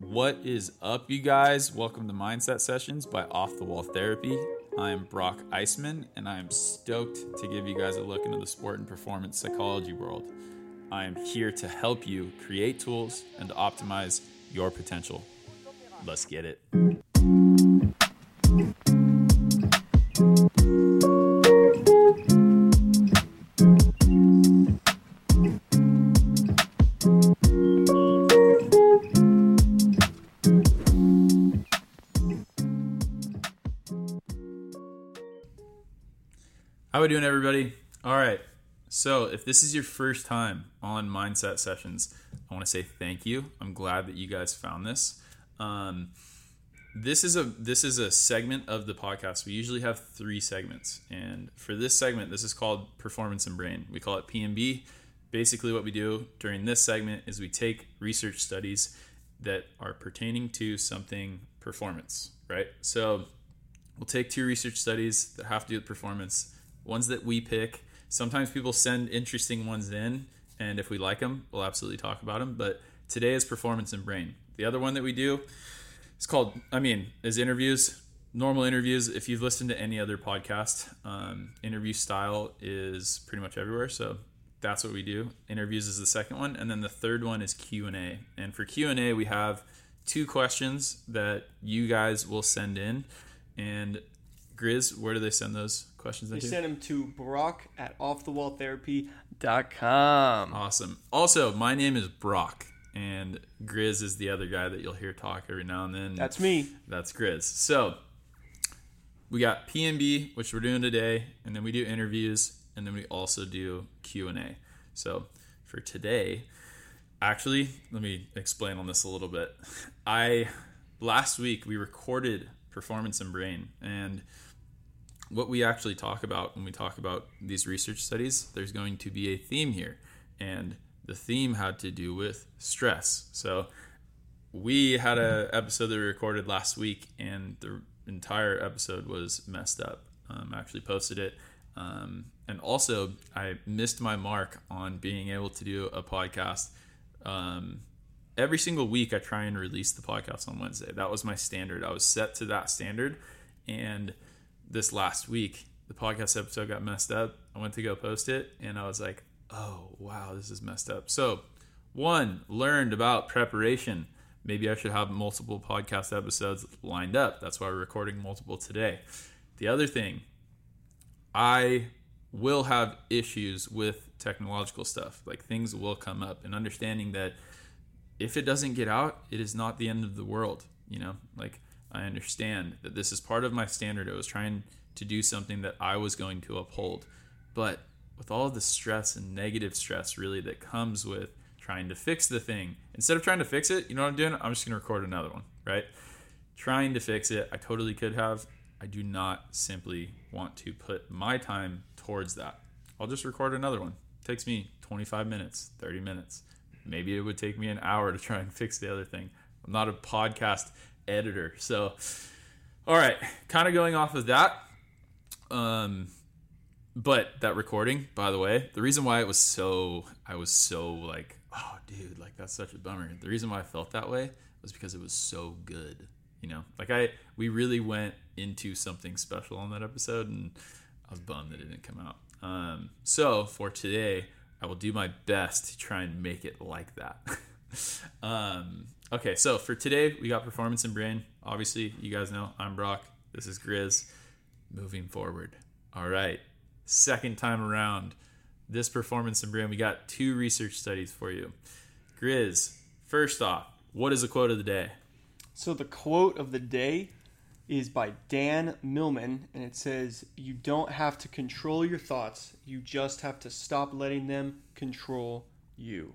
What is up, you guys? Welcome to Mindset Sessions by Off the Wall Therapy. I am Brock Eisman, and I am stoked to give you guys a look into the sport and performance psychology world. I am here to help you create tools and to optimize your potential. Let's get it. We doing, everybody? All right. So, if this is your first time on Mindset Sessions, I want to say thank you. I'm glad that you guys found this. Um, this is a this is a segment of the podcast. We usually have three segments, and for this segment, this is called Performance and Brain. We call it PMB. Basically, what we do during this segment is we take research studies that are pertaining to something performance, right? So, we'll take two research studies that have to do with performance ones that we pick. Sometimes people send interesting ones in, and if we like them, we'll absolutely talk about them. But today is performance and brain. The other one that we do is called, I mean, is interviews, normal interviews. If you've listened to any other podcast, um, interview style is pretty much everywhere. So that's what we do. Interviews is the second one, and then the third one is Q and A. And for Q and A, we have two questions that you guys will send in, and Grizz, where do they send those questions They send them to Brock at offthewalltherapy.com. Awesome. Also, my name is Brock, and Grizz is the other guy that you'll hear talk every now and then. That's me. That's Grizz. So we got PMB, which we're doing today, and then we do interviews, and then we also do Q and A. So for today, actually, let me explain on this a little bit. I last week we recorded performance and brain, and what we actually talk about when we talk about these research studies, there's going to be a theme here, and the theme had to do with stress. So we had an episode that we recorded last week and the entire episode was messed up. Um, I actually posted it. Um, and also i missed my mark on being able to do a podcast. Um, every single week i try and release the podcast on wednesday. That was my standard. I was set to that standard. And this last week the podcast episode got messed up i went to go post it and i was like oh wow this is messed up so one learned about preparation maybe I should have multiple podcast episodes lined up. That's why we're recording multiple today. The other thing, I will have issues with technological stuff. Like things will come up, and understanding that if it doesn't get out, it is not the end of the world. You know, like I understand that this is part of my standard. I was trying to do something that I was going to uphold. But with all the stress and negative stress, really, that comes with trying to fix the thing. Instead of trying to fix it, you know what I'm doing? I'm just going to record another one, right? Trying to fix it, I totally could have. I do not simply want to put my time towards that. I'll just record another one. It takes me 25 minutes, 30 minutes. Maybe it would take me an hour to try and fix the other thing. I'm not a podcast editor. So, all right, kind of going off of that. Um, but that recording, by the way, the reason why it was so, I was so like, oh, dude, like that's such a bummer. The reason why I felt that way was because it was so good. You know, like I, we really went into something special on that episode, and I was bummed that it didn't come out. Um, so for today, I will do my best to try and make it like that. um, okay, so for today, we got performance and brain. Obviously, you guys know I'm Brock. This is Grizz. Moving forward. All right second time around this performance and brain we got two research studies for you grizz first off what is the quote of the day So the quote of the day is by Dan Millman, and it says, You don't have to control your thoughts, you just have to stop letting them control you.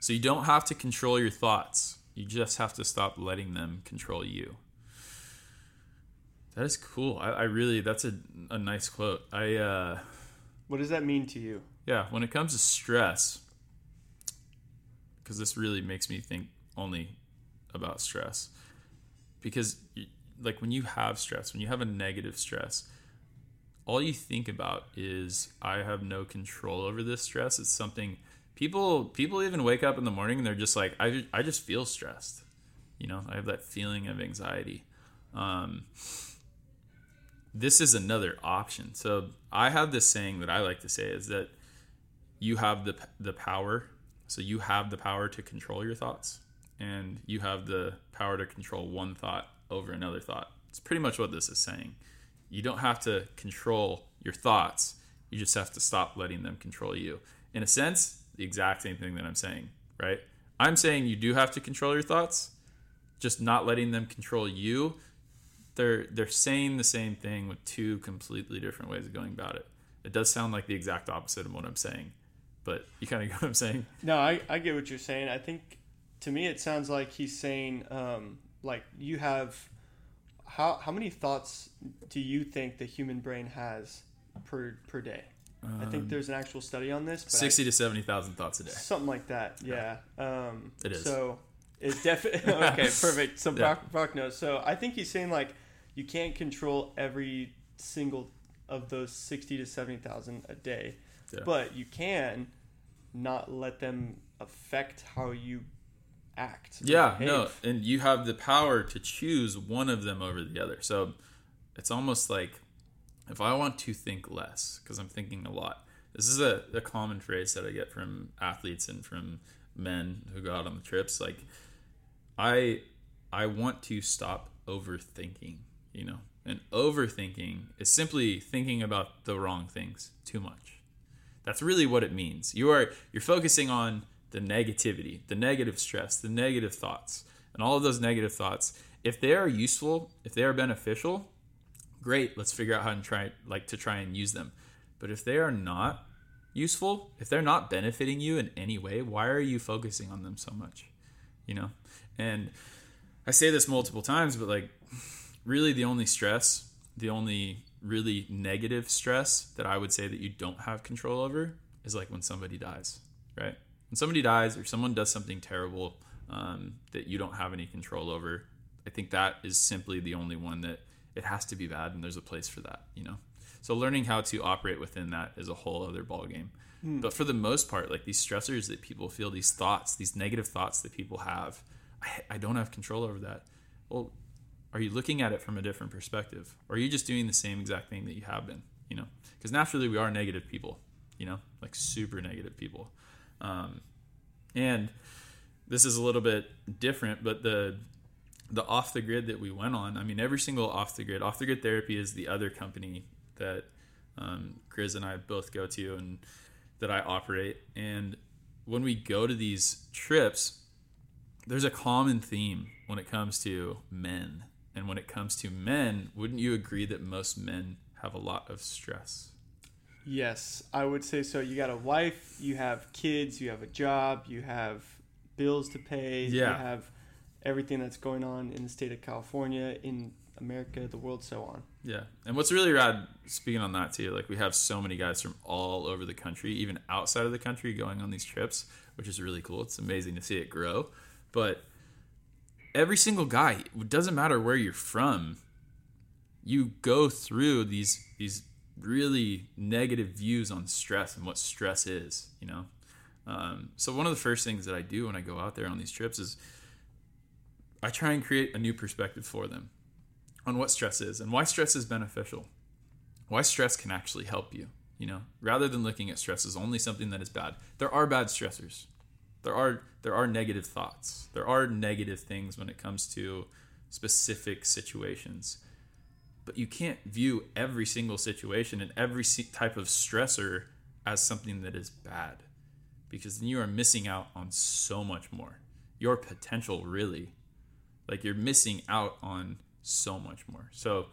So you don't have to control your thoughts you just have to stop letting them control you that is cool i, I really that's a, a nice quote i uh What does that mean to you? Yeah, when it comes to stress, because this really makes me think only about stress. Because, like, when you have stress, when you have a negative stress, all you think about is, I have no control over this stress. It's something people people even wake up in the morning and they're just like, I, I just feel stressed. You know, I have that feeling of anxiety. Um, this is another option. So I have this saying that I like to say is that you have the the power. So you have the power to control your thoughts, and you have the power to control one thought over another thought. It's pretty much what this is saying. You don't have to control your thoughts. You just have to stop letting them control you. In a sense, the exact same thing that I'm saying, right? I'm saying you do have to control your thoughts, just not letting them control you. They're they're saying the same thing with two completely different ways of going about it. It does sound like the exact opposite of what I'm saying, but you kind of get what I'm saying. No, I, I get what you're saying. I think to me it sounds like he's saying um, like you have how how many thoughts do you think the human brain has per per day? I think Um, there's an actual study on this. But I- Sixty to seventy thousand thoughts a day. something like that. Yeah. Um, It is. So it's definitely okay. Perfect. So Yeah. Brock, Brock knows. So I think he's saying like you can't control every single of those sixty to seventy thousand a day, Yeah. but you can not let them affect how you act. Yeah, behave. no, and you have the power to choose one of them over the other. So it's almost like if I want to think less, because I'm thinking a lot. This is a, a common phrase that I get from athletes and from men who go out on the trips. Like, I I want to stop overthinking, you know. And overthinking is simply thinking about the wrong things too much. That's really what it means. You are you're focusing on the negativity, the negative stress, the negative thoughts, and all of those negative thoughts. If they are useful, if they are beneficial, great. Let's figure out how to try like to try and use them. But if they are not useful, if they're not benefiting you in any way, why are you focusing on them so much? You know? And I say this multiple times, but like really the only stress, the only really negative stress that I would say that you don't have control over is like when somebody dies, right? When somebody dies or someone does something terrible um, that you don't have any control over, I think that is simply the only one that it has to be bad and there's a place for that, you know? So learning how to operate within that is a whole other ballgame. But for the most part, like these stressors that people feel, these thoughts, these negative thoughts that people have, I, I don't have control over that. Well, are you looking at it from a different perspective or are you just doing the same exact thing that you have been you know because naturally we are negative people you know like super negative people um, and this is a little bit different but the the off the grid that we went on i mean every single off the grid off the grid therapy is the other company that um, grizz and i both go to and that i operate and when we go to these trips there's a common theme when it comes to men. And when it comes to men, wouldn't you agree that most men have a lot of stress? Yes, I would say so. You got a wife, you have kids, you have a job, you have bills to pay, you Yeah. have everything that's going on in the state of California, in America, the world, so on. Yeah. And what's really rad, speaking on that too, like we have so many guys from all over the country, even outside of the country, going on these trips, which is really cool. It's amazing to see it grow. But every single guy, it doesn't matter where you're from, you go through these these really negative views on stress and what stress is, you know. Um, so one of the first things that I do when I go out there on these trips is I try and create a new perspective for them on what stress is and why stress is beneficial. Why stress can actually help you, you know, rather than looking at stress as only something that is bad. There are bad stressors. There are there are negative thoughts. There are negative things when it comes to specific situations. But you can't view every single situation and every type of stressor as something that is bad because then you are missing out on so much more. Your potential really like you're missing out on so much more. So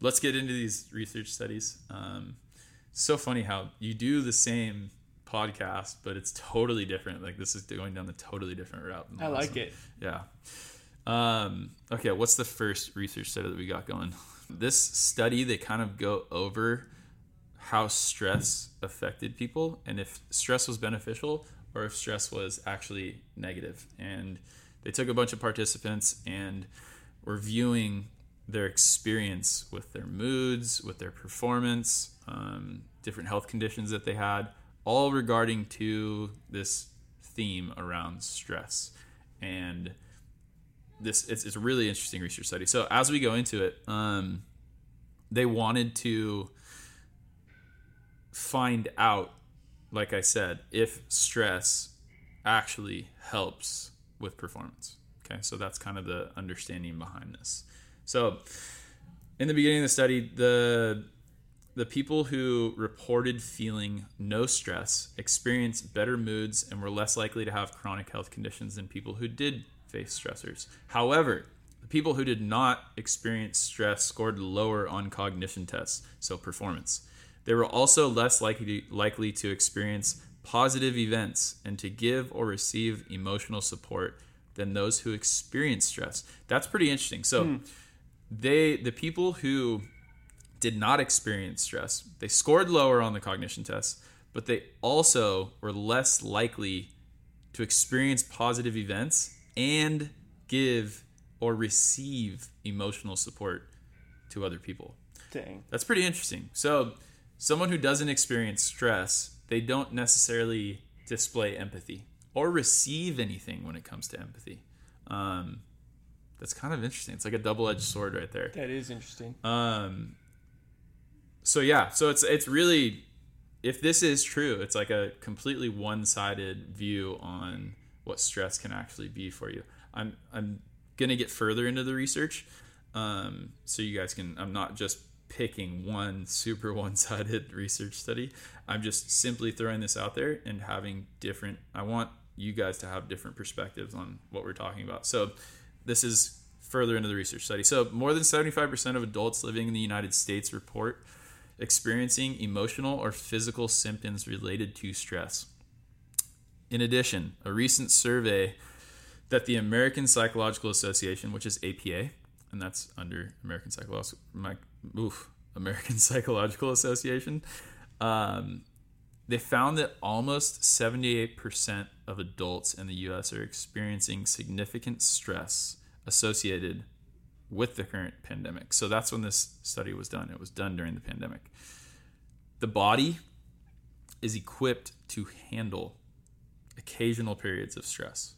let's get into these research studies. Um, so funny how you do the same podcast, but it's totally different. Like this is going down the totally different route. than I like one. it. Yeah. Um, okay, what's the first research study that we got going? This study, they kind of go over how stress affected people and if stress was beneficial or if stress was actually negative. And they took a bunch of participants and were viewing their experience with their moods, with their performance, um, different health conditions that they had, all regarding to this theme around stress. And this it's, it's a really interesting research study. So as we go into it, um, they wanted to find out, like I said, if stress actually helps with performance. Okay, so that's kind of the understanding behind this. So in the beginning of the study, the the people who reported feeling no stress experienced better moods and were less likely to have chronic health conditions than people who did face stressors. However, the people who did not experience stress scored lower on cognition tests, so performance. They were also less likely to, likely to experience positive events and to give or receive emotional support than those who experience stress. That's pretty interesting. So hmm. they the people who did not experience stress, they scored lower on the cognition tests, but they also were less likely to experience positive events and give or receive emotional support to other people. Dang. That's pretty interesting. So, someone who doesn't experience stress, they don't necessarily display empathy or receive anything when it comes to empathy. Um, that's kind of interesting. It's like a double-edged sword right there. That is interesting. Um, so yeah, so it's it's really if this is true, it's like a completely one-sided view on what stress can actually be for you. I'm I'm gonna get further into the research, um, so you guys can. I'm not just picking one super one-sided research study. I'm just simply throwing this out there and having different. I want you guys to have different perspectives on what we're talking about. So this is further into the research study. So more than 75% of adults living in the United States report experiencing emotional or physical symptoms related to stress. In addition, a recent survey that the American Psychological Association, which is APA, and that's under American Psychological, oof, American Psychological Association, um, they found that almost 78% of adults in the US are experiencing significant stress associated with the current pandemic. So that's when this study was done. It was done during the pandemic. The body is equipped to handle occasional periods of stress.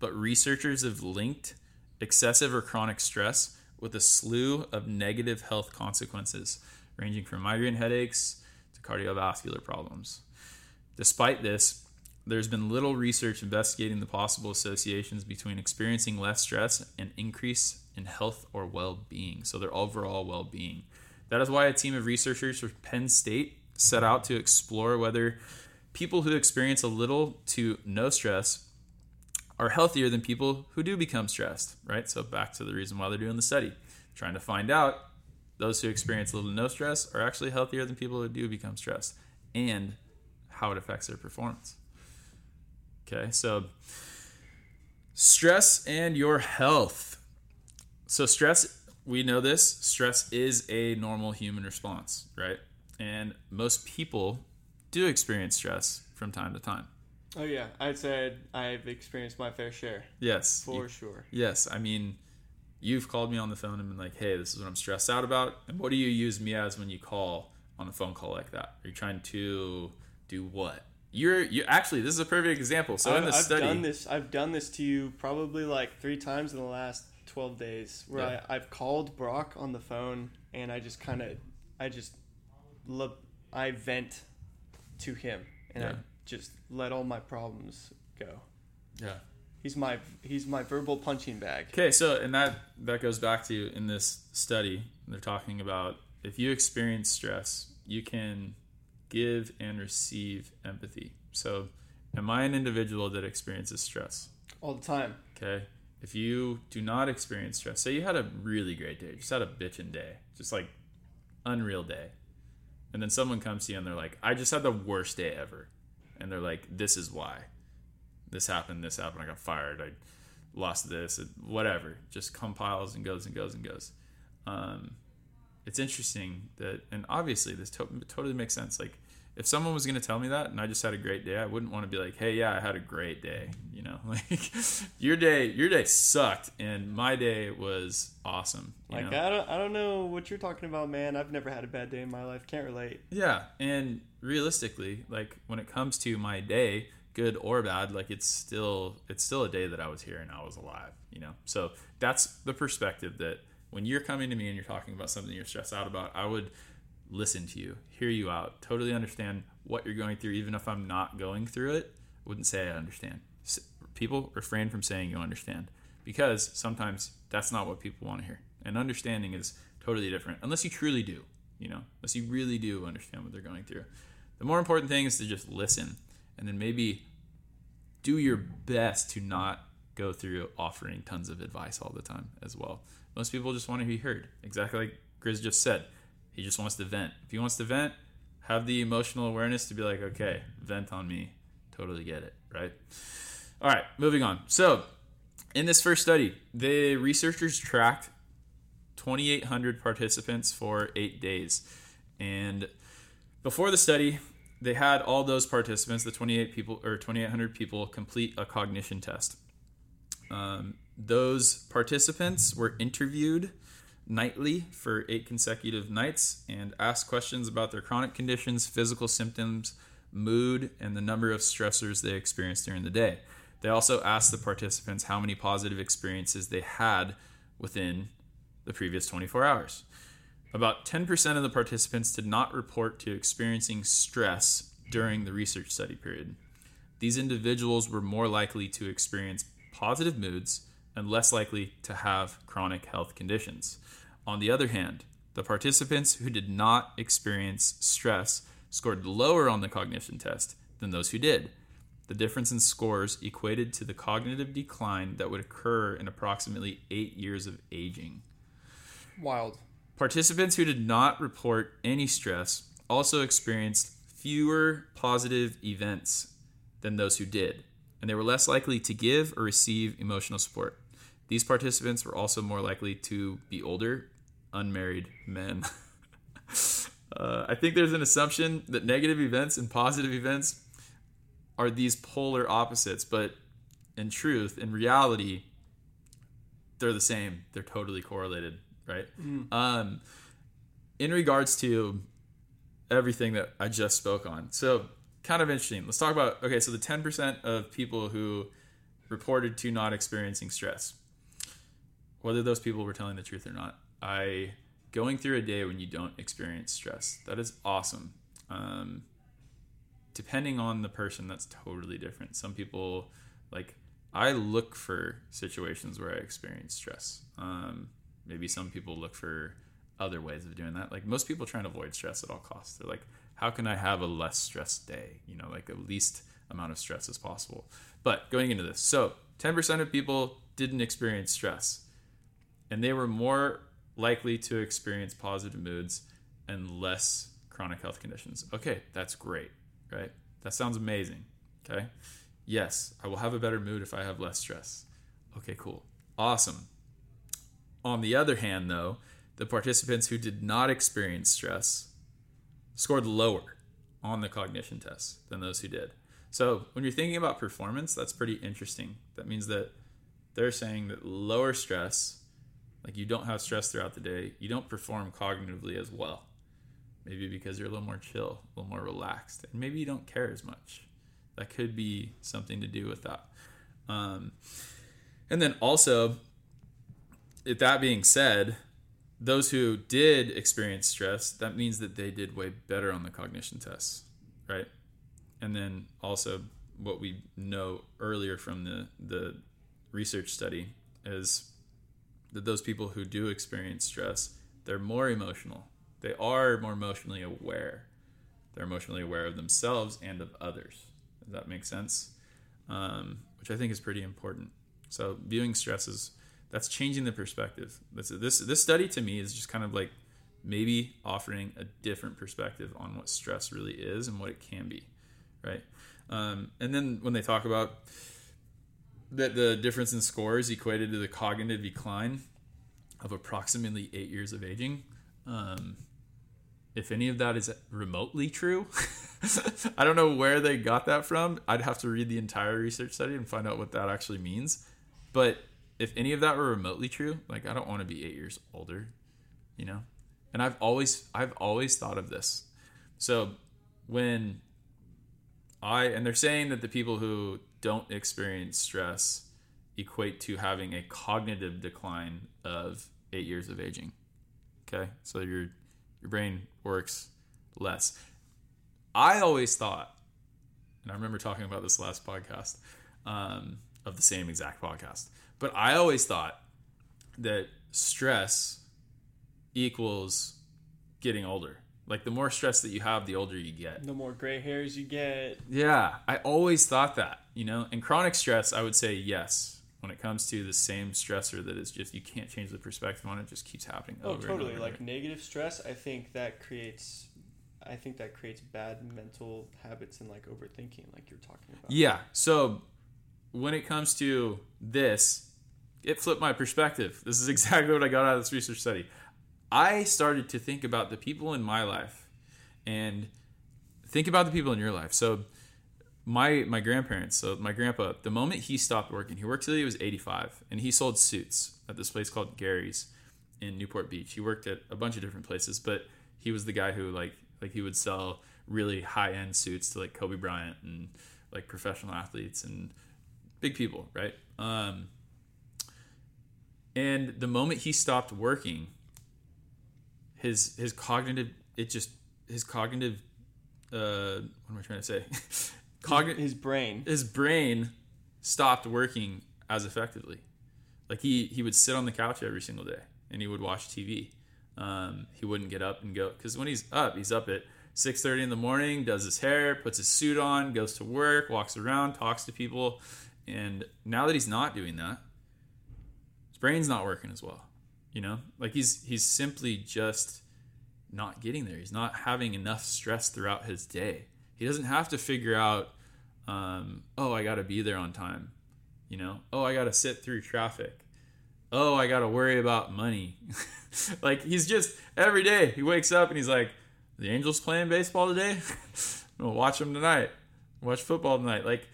But researchers have linked excessive or chronic stress with a slew of negative health consequences, ranging from migraine headaches to cardiovascular problems. Despite this, there's been little research investigating the possible associations between experiencing less stress and increase in health or well-being, so their overall well-being. That is why a team of researchers from Penn State set out to explore whether people who experience a little to no stress are healthier than people who do become stressed, right? So back to the reason why they're doing the study, trying to find out those who experience little to no stress are actually healthier than people who do become stressed and how it affects their performance. Okay, so stress and your health. So, stress, we know this, stress is a normal human response, right? And most people do experience stress from time to time. Oh yeah, I'd say I've experienced my fair share Yes. for you- sure. yes. I mean, you've called me on the phone and been like, hey, this is what I'm stressed out about. And what do you use me as when you call on a phone call like that? Are you trying to do what? You're you actually this is a perfect example. So in I've, the I've study, done this. I've done this to you probably like three times in the last twelve days, where Yeah. I, I've called Brock on the phone and I just kind of, I just, I vent to him and I Yeah. Just let all my problems go. yeah. He's my he's my verbal punching bag. Okay, so and that that goes back to in this study they're talking about if you experience stress, you can give and receive empathy. So, am I an individual that experiences stress? all the time. Okay. If you do not experience stress, say you had a really great day, just had a bitchin' day, just like unreal day, and then someone comes to you and they're like, "I just had the worst day ever," and they're like, "This is why. This happened. This happened. I got fired. I lost this. Whatever. Just compiles and goes and goes and goes." Um, it's interesting that, and obviously this to- totally makes sense. Like, if someone was going to tell me that and I just had a great day, I wouldn't want to be like, "Hey, yeah, I had a great day." You know, like your day, your day sucked, and my day was awesome. Like know? I don't I don't know what you're talking about, man. I've never had a bad day in my life. Can't relate. Yeah, and realistically, like when it comes to my day, good or bad, like it's still it's still a day that I was here and I was alive, you know. So that's the perspective that when you're coming to me and you're talking about something you're stressed out about, I would listen to you, hear you out, totally understand what you're going through, even if I'm not going through it. I wouldn't say I understand. People refrain from saying you understand because sometimes that's not what people want to hear. And understanding is totally different, unless you truly do, you know, unless you really do understand what they're going through. The more important thing is to just listen and then maybe do your best to not go through offering tons of advice all the time as well. Most people just want to be heard, exactly like Grizz just said. He just wants to vent. If he wants to vent, have the emotional awareness to be like, okay, vent on me. Totally get it, right? All right, moving on. So, in this first study, the researchers tracked 2,800 participants for eight days. And before the study, they had all those participants, the 28 people or 2,800 people, complete a cognition test. Um, those participants were interviewed nightly for eight consecutive nights and asked questions about their chronic conditions, physical symptoms, mood, and the number of stressors they experienced during the day. They also asked the participants how many positive experiences they had within the previous 24 hours. About 10% of the participants did not report to experiencing stress during the research study period. These individuals were more likely to experience positive moods and less likely to have chronic health conditions. On the other hand, the participants who did not experience stress scored lower on the cognition test than those who did. The difference in scores equated to the cognitive decline that would occur in approximately eight years of aging. Wild. Participants who did not report any stress also experienced fewer positive events than those who did, and they were less likely to give or receive emotional support. These participants were also more likely to be older, unmarried men. uh, I think there's an assumption that negative events and positive events are these polar opposites, but in truth, in reality, they're the same. They're totally correlated, right? Mm. Um, in regards to everything that I just spoke on, so kind of interesting. Let's talk about okay. So the ten percent of people who reported to not experiencing stress, whether those people were telling the truth or not, I going through a day when you don't experience stress. That is awesome. Um, depending on the person, that's totally different. Some people like I look for situations where I experience stress. Um, maybe some people look for other ways of doing that. Like most people try and avoid stress at all costs. They're like, how can I have a less stressed day? You know, like the least amount of stress as possible. But going into this, so 10% of people didn't experience stress, and they were more likely to experience positive moods and less chronic health conditions. Okay, that's great, right? That sounds amazing. Okay. Yes, I will have a better mood if I have less stress. Okay, cool. Awesome. On the other hand, though, the participants who did not experience stress scored lower on the cognition tests than those who did. So when you're thinking about performance, that's pretty interesting. That means that they're saying that lower stress, like you don't have stress throughout the day, you don't perform cognitively as well. Maybe because you're a little more chill, a little more relaxed, and maybe you don't care as much. That could be something to do with that. Um, and then also, if that being said, those who did experience stress, that means that they did way better on the cognition tests, right? And then also, what we know earlier from the the research study is that those people who do experience stress, they're more emotional. They are more emotionally aware. They're emotionally aware of themselves and of others. Does that make sense? Um, which I think is pretty important. So viewing stress is that's changing the perspective. This this this study to me is just kind of like maybe offering a different perspective on what stress really is and what it can be, right? Um, and then when they talk about that the difference in scores equated to the cognitive decline of approximately eight years of aging. Um, if any of that is remotely true, I don't know where they got that from. I'd have to read the entire research study and find out what that actually means. But if any of that were remotely true, like I don't want to be eight years older, you know. And I've always I've always thought of this. So when I and they're saying that the people who don't experience stress equate to having a cognitive decline of eight years of aging. Okay, so your your brain works less. I always thought, and I remember talking about this last podcast um, of the same exact podcast, but I always thought that stress equals getting older. Like the more stress that you have, the older you get. The more gray hairs you get. Yeah, I always thought that, you know. And chronic stress, I would say yes. When it comes to the same stressor that is just you can't change the perspective on it, just keeps happening. Oh, over and totally. Like negative stress, I think that creates, I think that creates bad mental habits and like overthinking, like you're talking about. Yeah. So when it comes to this, it flipped my perspective. This is exactly what I got out of this research study. I started to think about the people in my life and think about the people in your life. So my my grandparents, so my grandpa, the moment he stopped working, he worked till he was 85 and he sold suits at this place called Gary's in Newport Beach. He worked at a bunch of different places, but he was the guy who like like he would sell really high-end suits to like Kobe Bryant and like professional athletes and big people, right? Um, and the moment he stopped working, his his cognitive it just his cognitive uh, what am I trying to say? Cognitive His brain. his brain stopped working as effectively. Like he he would sit on the couch every single day and he would watch TV. Um, he wouldn't get up and go because when he's up, he's up at six thirty in the morning, does his hair, puts his suit on, goes to work, walks around, talks to people, and now that he's not doing that, his brain's not working as well. You know, like he's he's simply just not getting there. He's not having enough stress throughout his day. He doesn't have to figure out, um, oh, I got to be there on time. You know, oh, I got to sit through traffic. Oh, I got to worry about money. like he's just every day he wakes up and he's like, the Angels playing baseball today. I'm gonna watch them tonight. Watch football tonight. Like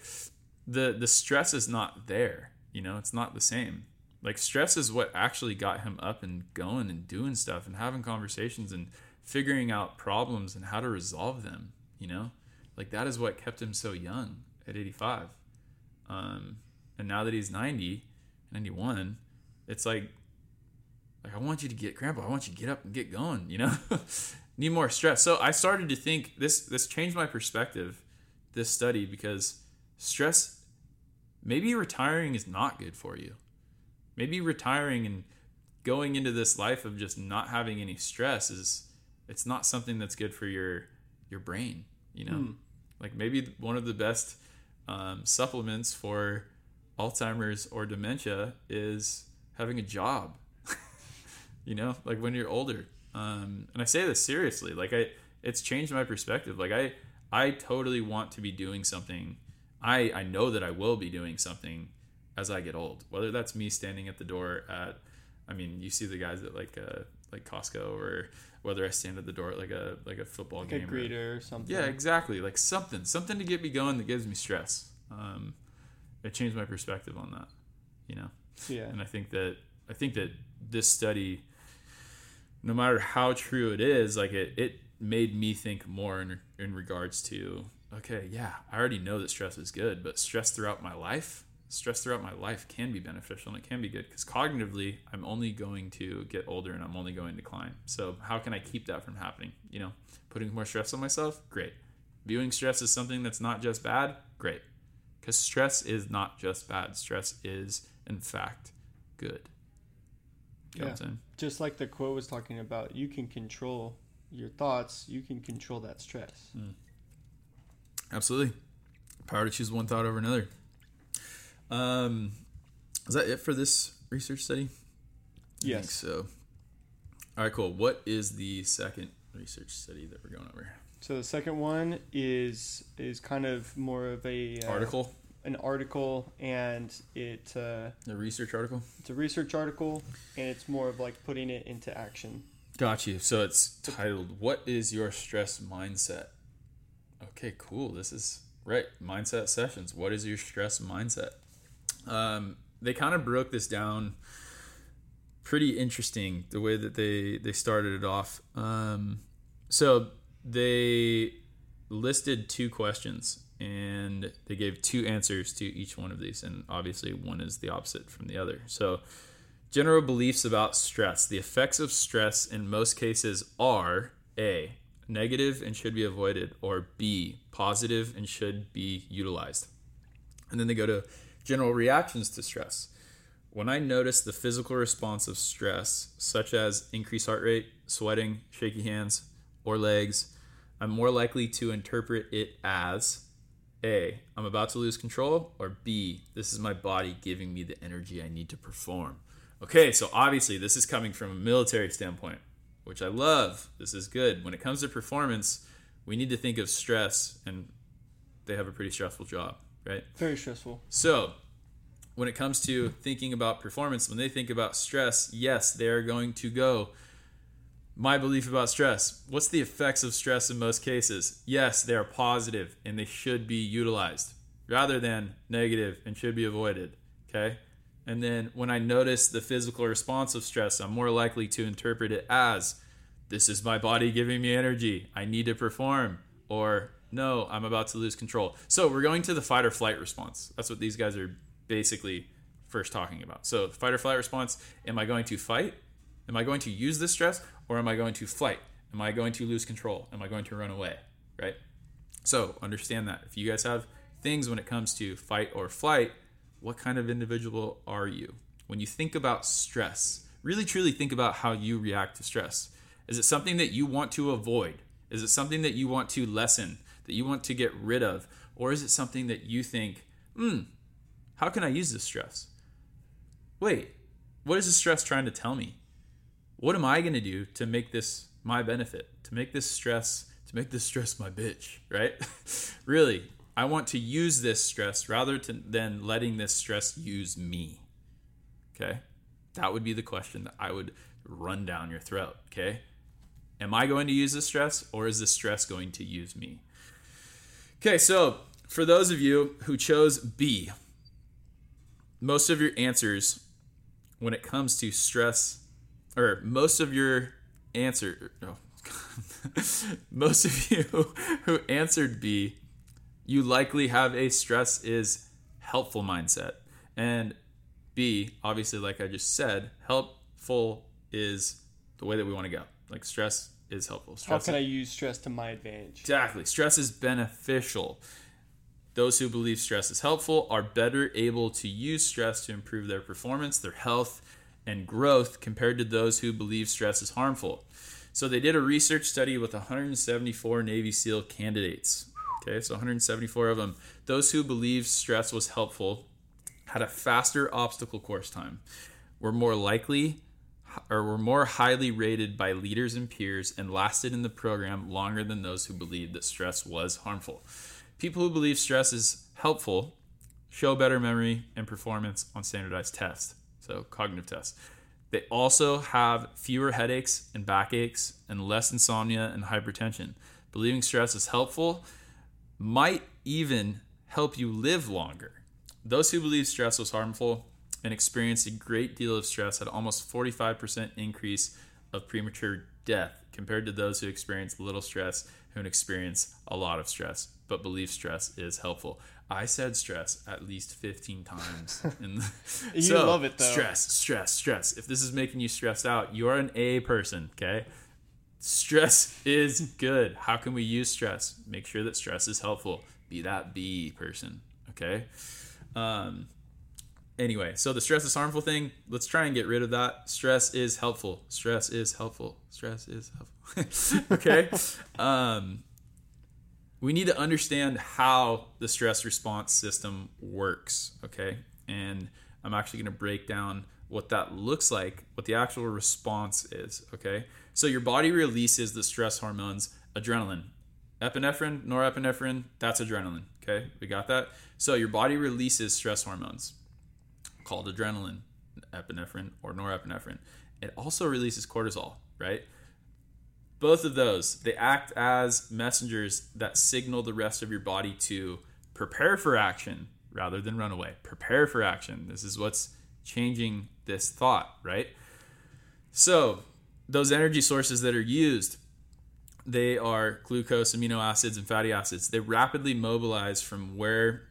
the the stress is not there. You know, it's not the same. Like stress is what actually got him up and going and doing stuff and having conversations and figuring out problems and how to resolve them. You know, like that is what kept him so young at 85. Um, and now that he's 90, 91, it's like, like I want you to get, Grandpa. I want you to get up and get going. You know, need more stress. So I started to think this. This changed my perspective. This study because stress, maybe retiring is not good for you. Maybe retiring and going into this life of just not having any stress is it's not something that's good for your your brain you know? Hmm. like maybe one of the best um, supplements for alzheimer's or dementia is having a job you know like when you're older. Um, and i say this seriously like i it's changed my perspective. Like i i totally want to be doing something. I i know that i will be doing something as i get old whether that's me standing at the door at i mean you see the guys at like uh like costco or whether i stand at the door at like a like a football Like a game or- greeter or something. yeah, exactly. Like something, something to get me going that gives me stress. Um, it changed my perspective on that, you know. Yeah. And I think that I think that this study, no matter how true it is, like it, it made me think more in in regards to okay, yeah, I already know that stress is good, but stress throughout my life, stress throughout my life can be beneficial and it can be good because cognitively, I'm only going to get older and I'm only going to decline. So how can I keep that from happening? You know, putting more stress on myself, great. Viewing stress as something that's not just bad, great. Because stress is not just bad. Stress is, in fact, good. You know what I'm saying? Just like the quote was talking about, you can control your thoughts, you can control that stress. Mm. Absolutely. Power to choose one thought over another. Um, is that it for this research study? I think Yes. so. All right, cool. What is the second research study that we're going over? So the second one is is kind of more of a uh, Article? an article, and it uh, The research article? it's a research article, and it's more of like putting it into action. Got you. So it's titled "What is your stress mindset?" Okay, cool. This is right. Mindset sessions. What is your stress mindset? Um, they kind of broke this down. Pretty interesting the way that they they started it off. Um, so they listed two questions and they gave two answers to each one of these, and obviously one is the opposite from the other. So, general beliefs about stress. The effects of stress in most cases are A, negative and should be avoided, or B, positive and should be utilized. And then they go to general reactions to stress. When I notice the physical response of stress, such as increased heart rate, sweating, shaky hands, or legs, I'm more likely to interpret it as A, I'm about to lose control, or B, this is my body giving me the energy I need to perform. Okay, so obviously this is coming from a military standpoint, which I love. This is good. When it comes to performance, we need to think of stress, and they have a pretty stressful job, right? Very stressful. So, when it comes to thinking about performance, when they think about stress, yes, they are going to go. My belief about stress. What's the effects of stress in most cases? Yes, they are positive and they should be utilized rather than negative and should be avoided. Okay. And then when I notice the physical response of stress, I'm more likely to interpret it as this is my body giving me energy. I need to perform. Or no, I'm about to lose control. So we're going to the fight or flight response. That's what these guys are basically first talking about. So, fight or flight response am I going to fight? Am I going to use this stress? Or am I going to fight? Am I going to lose control? Am I going to run away? Right? So, understand that. If you guys have things when it comes to fight or flight, what kind of individual are you? When you think about stress, really truly think about how you react to stress. Is it something that you want to avoid? Is it something that you want to lessen, that you want to get rid of? Or is it something that you think, hmm, how can I use this stress? Wait, what is this stress trying to tell me? What am I going to do to make this my benefit? To make this stress, to make this stress my bitch, right? really, I want to use this stress rather to, than letting this stress use me. Okay? That would be the question that I would run down your throat, okay? Am I going to use this stress or is this stress going to use me? Okay, so for those of you who chose B, most of your answers when it comes to stress or most of your answer no, most of you who answered B you likely have a stress is helpful mindset. And B obviously like I just said helpful is the way that we want to go. Like stress is helpful stress How can I use stress to my advantage? Exactly. Stress is beneficial. Those who believe stress is helpful are better able to use stress to improve their performance, their health, and growth compared to those who believe stress is harmful. So they did a research study with 174 Navy SEAL candidates. Okay, so 174 of them. Those who believed stress was helpful had a faster obstacle course time, were more likely or were more highly rated by leaders and peers and lasted in the program longer than those who believed that stress was harmful. People who believe stress is helpful show better memory and performance on standardized tests, so cognitive tests. They also have fewer headaches and backaches and less insomnia and hypertension. Believing stress is helpful might even help you live longer. Those who believe stress was harmful and experienced a great deal of stress had almost 45% increase of premature death compared to those who experienced little stress who experience a lot of stress but believe stress is helpful. I said stress at least 15 times. In the, you so, love it though. Stress, stress, stress. If this is making you stressed out, you are an A person, okay? Stress is good. How can we use stress? Make sure that stress is helpful. Be that B person, okay? Um, anyway, so the stress is harmful thing, let's try and get rid of that. Stress is helpful. Stress is helpful. Stress is helpful. okay? Um, we need to understand how the stress response system works, okay? And I'm actually going to break down what that looks like, what the actual response is, okay? So your body releases the stress hormones adrenaline. Epinephrine, norepinephrine, that's adrenaline, okay? We got that? So your body releases stress hormones called adrenaline, epinephrine, or norepinephrine. It also releases cortisol, right? both of those they act as messengers that signal the rest of your body to prepare for action rather than run away prepare for action this is what's changing this thought right so those energy sources that are used they are glucose, amino acids, and fatty acids. They rapidly mobilize from where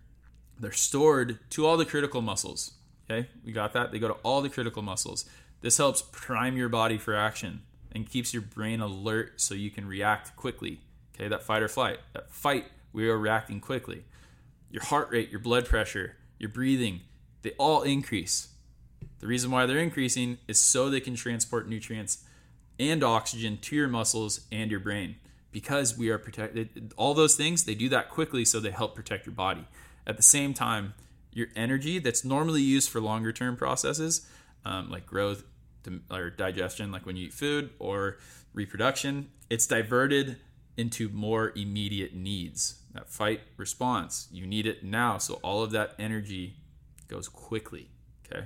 they're stored to all the critical muscles. Okay, we got that? They go to all the critical muscles. This helps prime your body for action and keeps your brain alert so you can react quickly. Okay, that fight or flight. That fight, we are reacting quickly. Your heart rate, your blood pressure, your breathing, they all increase. The reason why they're increasing is so they can transport nutrients and oxygen to your muscles and your brain because we are protected. All those things, they do that quickly so they help protect your body. At the same time, your energy that's normally used for longer term processes um, like growth or digestion, like when you eat food or reproduction, it's diverted into more immediate needs. That fight response, you need it now. So all of that energy goes quickly. Okay.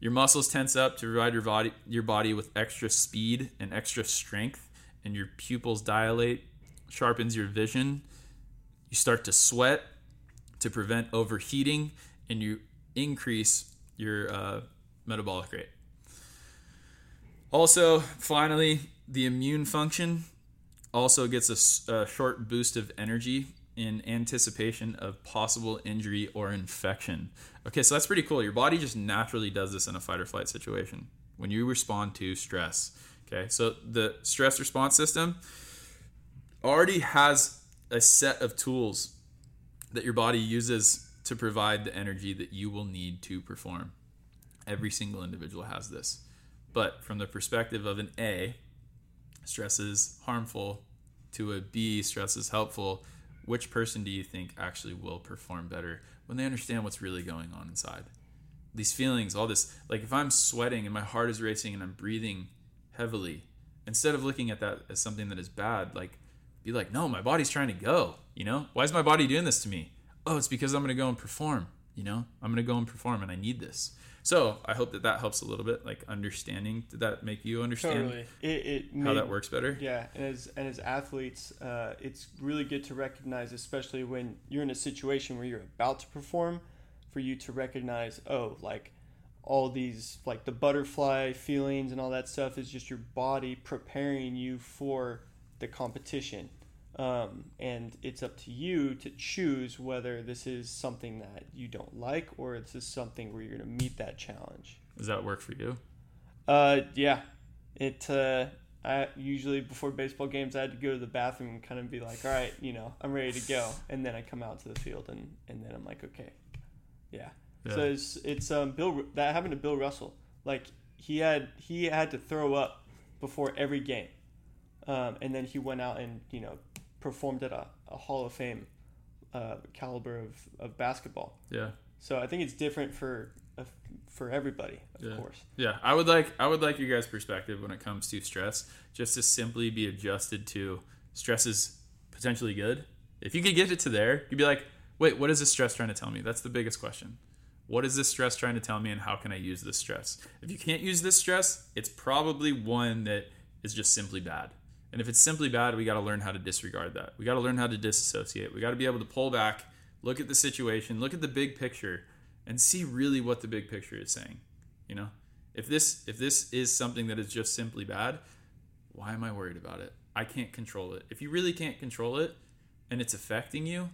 Your muscles tense up to provide your body your body with extra speed and extra strength, and your pupils dilate, sharpens your vision. You start to sweat to prevent overheating, and you increase your uh, metabolic rate. Also, finally, the immune function also gets a, a short boost of energy in anticipation of possible injury or infection. Okay, so that's pretty cool. Your body just naturally does this in a fight or flight situation when you respond to stress. Okay, so the stress response system already has a set of tools that your body uses to provide the energy that you will need to perform. Every single individual has this. But from the perspective of an A, stress is harmful, to a B, stress is helpful which person do you think actually will perform better when they understand what's really going on inside? These feelings, all this, like if I'm sweating and my heart is racing and I'm breathing heavily, instead of looking at that as something that is bad, like be like, no, my body's trying to go, you know? Why is my body doing this to me? Oh, it's because I'm going to go and perform, you know? I'm going to go and perform and I need this. So I hope that that helps a little bit, like understanding. Did that make you understand totally. it, it how made, that works better? Yeah, and as and as athletes, uh, it's really good to recognize, especially when you're in a situation where you're about to perform, for you to recognize, oh, like all these like the butterfly feelings and all that stuff is just your body preparing you for the competition um, and it's up to you to choose whether this is something that you don't like or this is something where you're going to meet that challenge. Does that work for you? Uh, yeah. It, uh, I usually before baseball games, I had to go to the bathroom and kind of be like, all right, you know, I'm ready to go. And then I come out to the field and, and then I'm like, okay, yeah. yeah. So it's, it's, um, Bill, that happened to Bill Russell. Like he had, he had to throw up before every game. Um, and then he went out and, you know, performed at a, a Hall of Fame uh, caliber of, of basketball. Yeah. So I think it's different for uh, for everybody, of yeah. course. Yeah, I would like I would like you guys' perspective when it comes to stress, just to simply be adjusted to stress is potentially good. If you could get it to there, you'd be like, wait, what is this stress trying to tell me? That's the biggest question. What is this stress trying to tell me, and how can I use this stress? If you can't use this stress, it's probably one that is just simply bad. And if it's simply bad, we got to learn how to disregard that. We got to learn how to disassociate. We got to be able to pull back, look at the situation, look at the big picture, and see really what the big picture is saying. You know, if this if this is something that is just simply bad, why am I worried about it? I can't control it. If you really can't control it, and it's affecting you,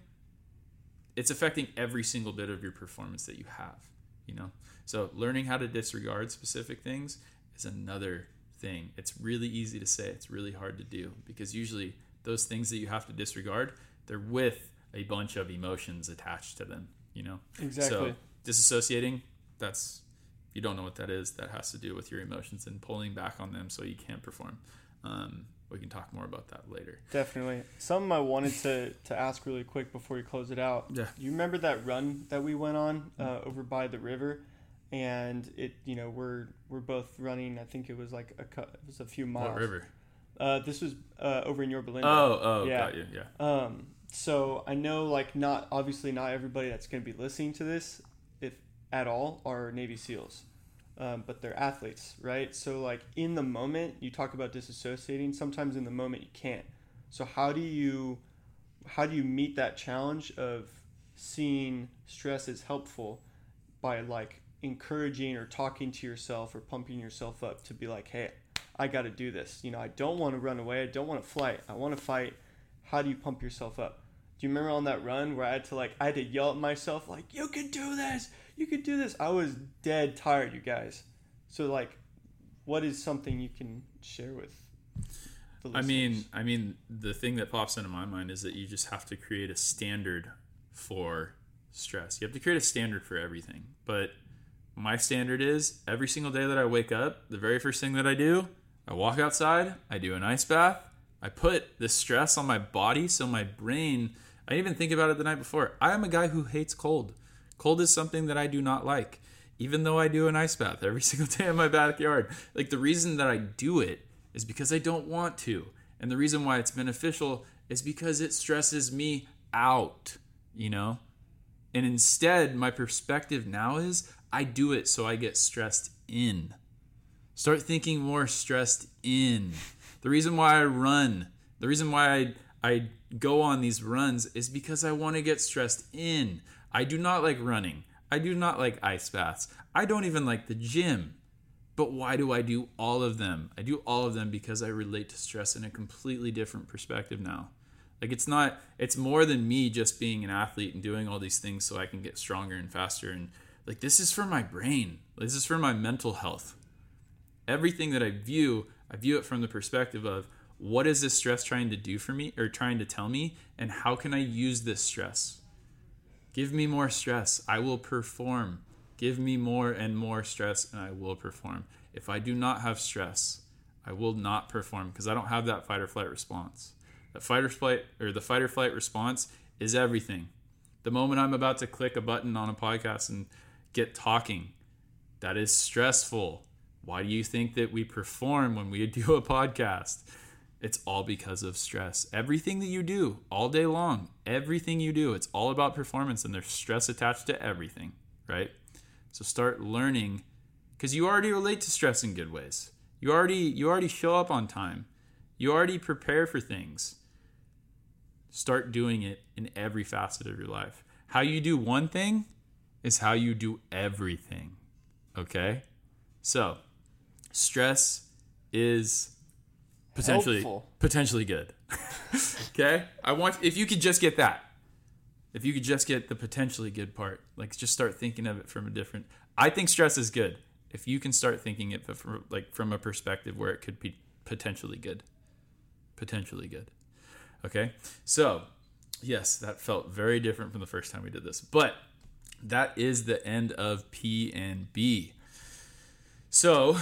it's affecting every single bit of your performance that you have. You know, so learning how to disregard specific things is another thing. It's really easy to say, it's really hard to do because usually those things that you have to disregard, they're with a bunch of emotions attached to them, you know? Exactly. So disassociating, that's if you don't know what that is. That has to do with your emotions and pulling back on them so you can't perform. Um, we can talk more about that later. Definitely. Something I wanted to, to ask really quick before we close it out. Yeah. You remember that run that we went on uh, over by the river? And it you know we're we're both running. I think it was like a it was a few miles. What river? Uh, this was uh, over in Yorba Linda. Oh, oh, yeah. got you. Yeah. Um, so I know like not obviously not everybody that's going to be listening to this, if at all, are Navy SEALs. Um, but they're athletes, right? So like in the moment, you talk about disassociating. Sometimes in the moment you can't. So how do you how do you meet that challenge of seeing stress as helpful by like encouraging or talking to yourself or pumping yourself up to be like, hey, I got to do this. You know, I don't want to run away. I don't want to fight. I want to fight. How do you pump yourself up? Do you remember on that run where I had to like I had to yell at myself like, "You can do this. You can do this." I was dead tired, you guys. So like, what is something you can share with? I mean. I mean, the thing that pops into my mind is that you just have to create a standard for stress. You have to create a standard for everything. But my standard is every single day that I wake up, the very first thing that I do, I walk outside, I do an ice bath, I put the stress on my body so my brain, I even think about it the night before. I am a guy who hates cold. Cold is something that I do not like. Even though I do an ice bath every single day in my backyard. Like the reason that I do it is because I don't want to. And the reason why it's beneficial is because it stresses me out, you know? And instead, my perspective now is I do it so I get stressed in. Start thinking more stressed in. The reason why I run, the reason why I, I go on these runs is because I want to get stressed in. I do not like running. I do not like ice baths. I don't even like the gym. But why do I do all of them? I do all of them because I relate to stress in a completely different perspective now. Like it's not it's more than me just being an athlete and doing all these things so I can get stronger and faster and like this is for my brain. This is for my mental health. Everything that I view, I view it from the perspective of what is this stress trying to do for me or trying to tell me and how can I use this stress? Give me more stress. I will perform. Give me more and more stress, and I will perform. If I do not have stress, I will not perform because I don't have that fight or flight response. That fight or flight or the fight or flight response is everything. The moment I'm about to click a button on a podcast and get talking, that is stressful. Why do you think that we perform when we do a podcast? It's all because of stress. Everything that you do all day long, everything you do, it's all about performance and there's stress attached to everything, right? So start learning cuz you already relate to stress in good ways. You already you already show up on time. You already prepare for things. Start doing it in every facet of your life. How you do one thing is how you do everything. Okay? So, stress is potentially Helpful. potentially good. okay? I want if you could just get that. If you could just get the potentially good part, like just start thinking of it from a different I think stress is good. If you can start thinking it from like from a perspective where it could be potentially good. Potentially good. Okay? So, yes, that felt very different from the first time we did this. But that is the end of P and B. So,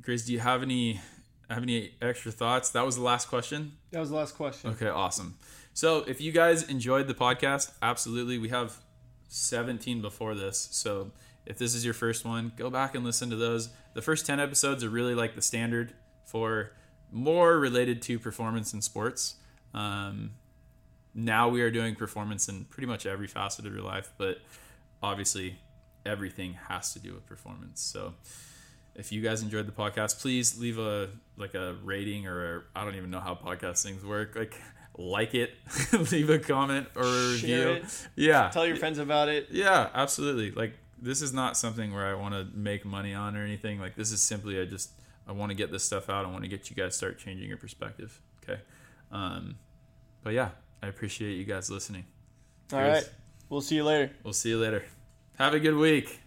Grizz, do you have any have any extra thoughts? That was the last question. that was the last question. Okay, awesome. So, if you guys enjoyed the podcast, absolutely, we have 17 before this. So, if this is your first one, go back and listen to those. The first 10 episodes are really like the standard for more related to performance in sports. Um, now we are doing performance in pretty much every facet of your life, but obviously everything has to do with performance. So if you guys enjoyed the podcast, please leave a like a rating or I don't even know how podcast things work. Like like it, leave a comment or a review. it. Yeah. Tell your friends about it. Yeah, absolutely. Like this is not something where I want to make money on or anything. Like this is simply I just I want to get this stuff out. I want to get you guys start changing your perspective. Okay. Um, but yeah, I appreciate you guys listening. All right. We'll see you later. We'll see you later. Have a good week.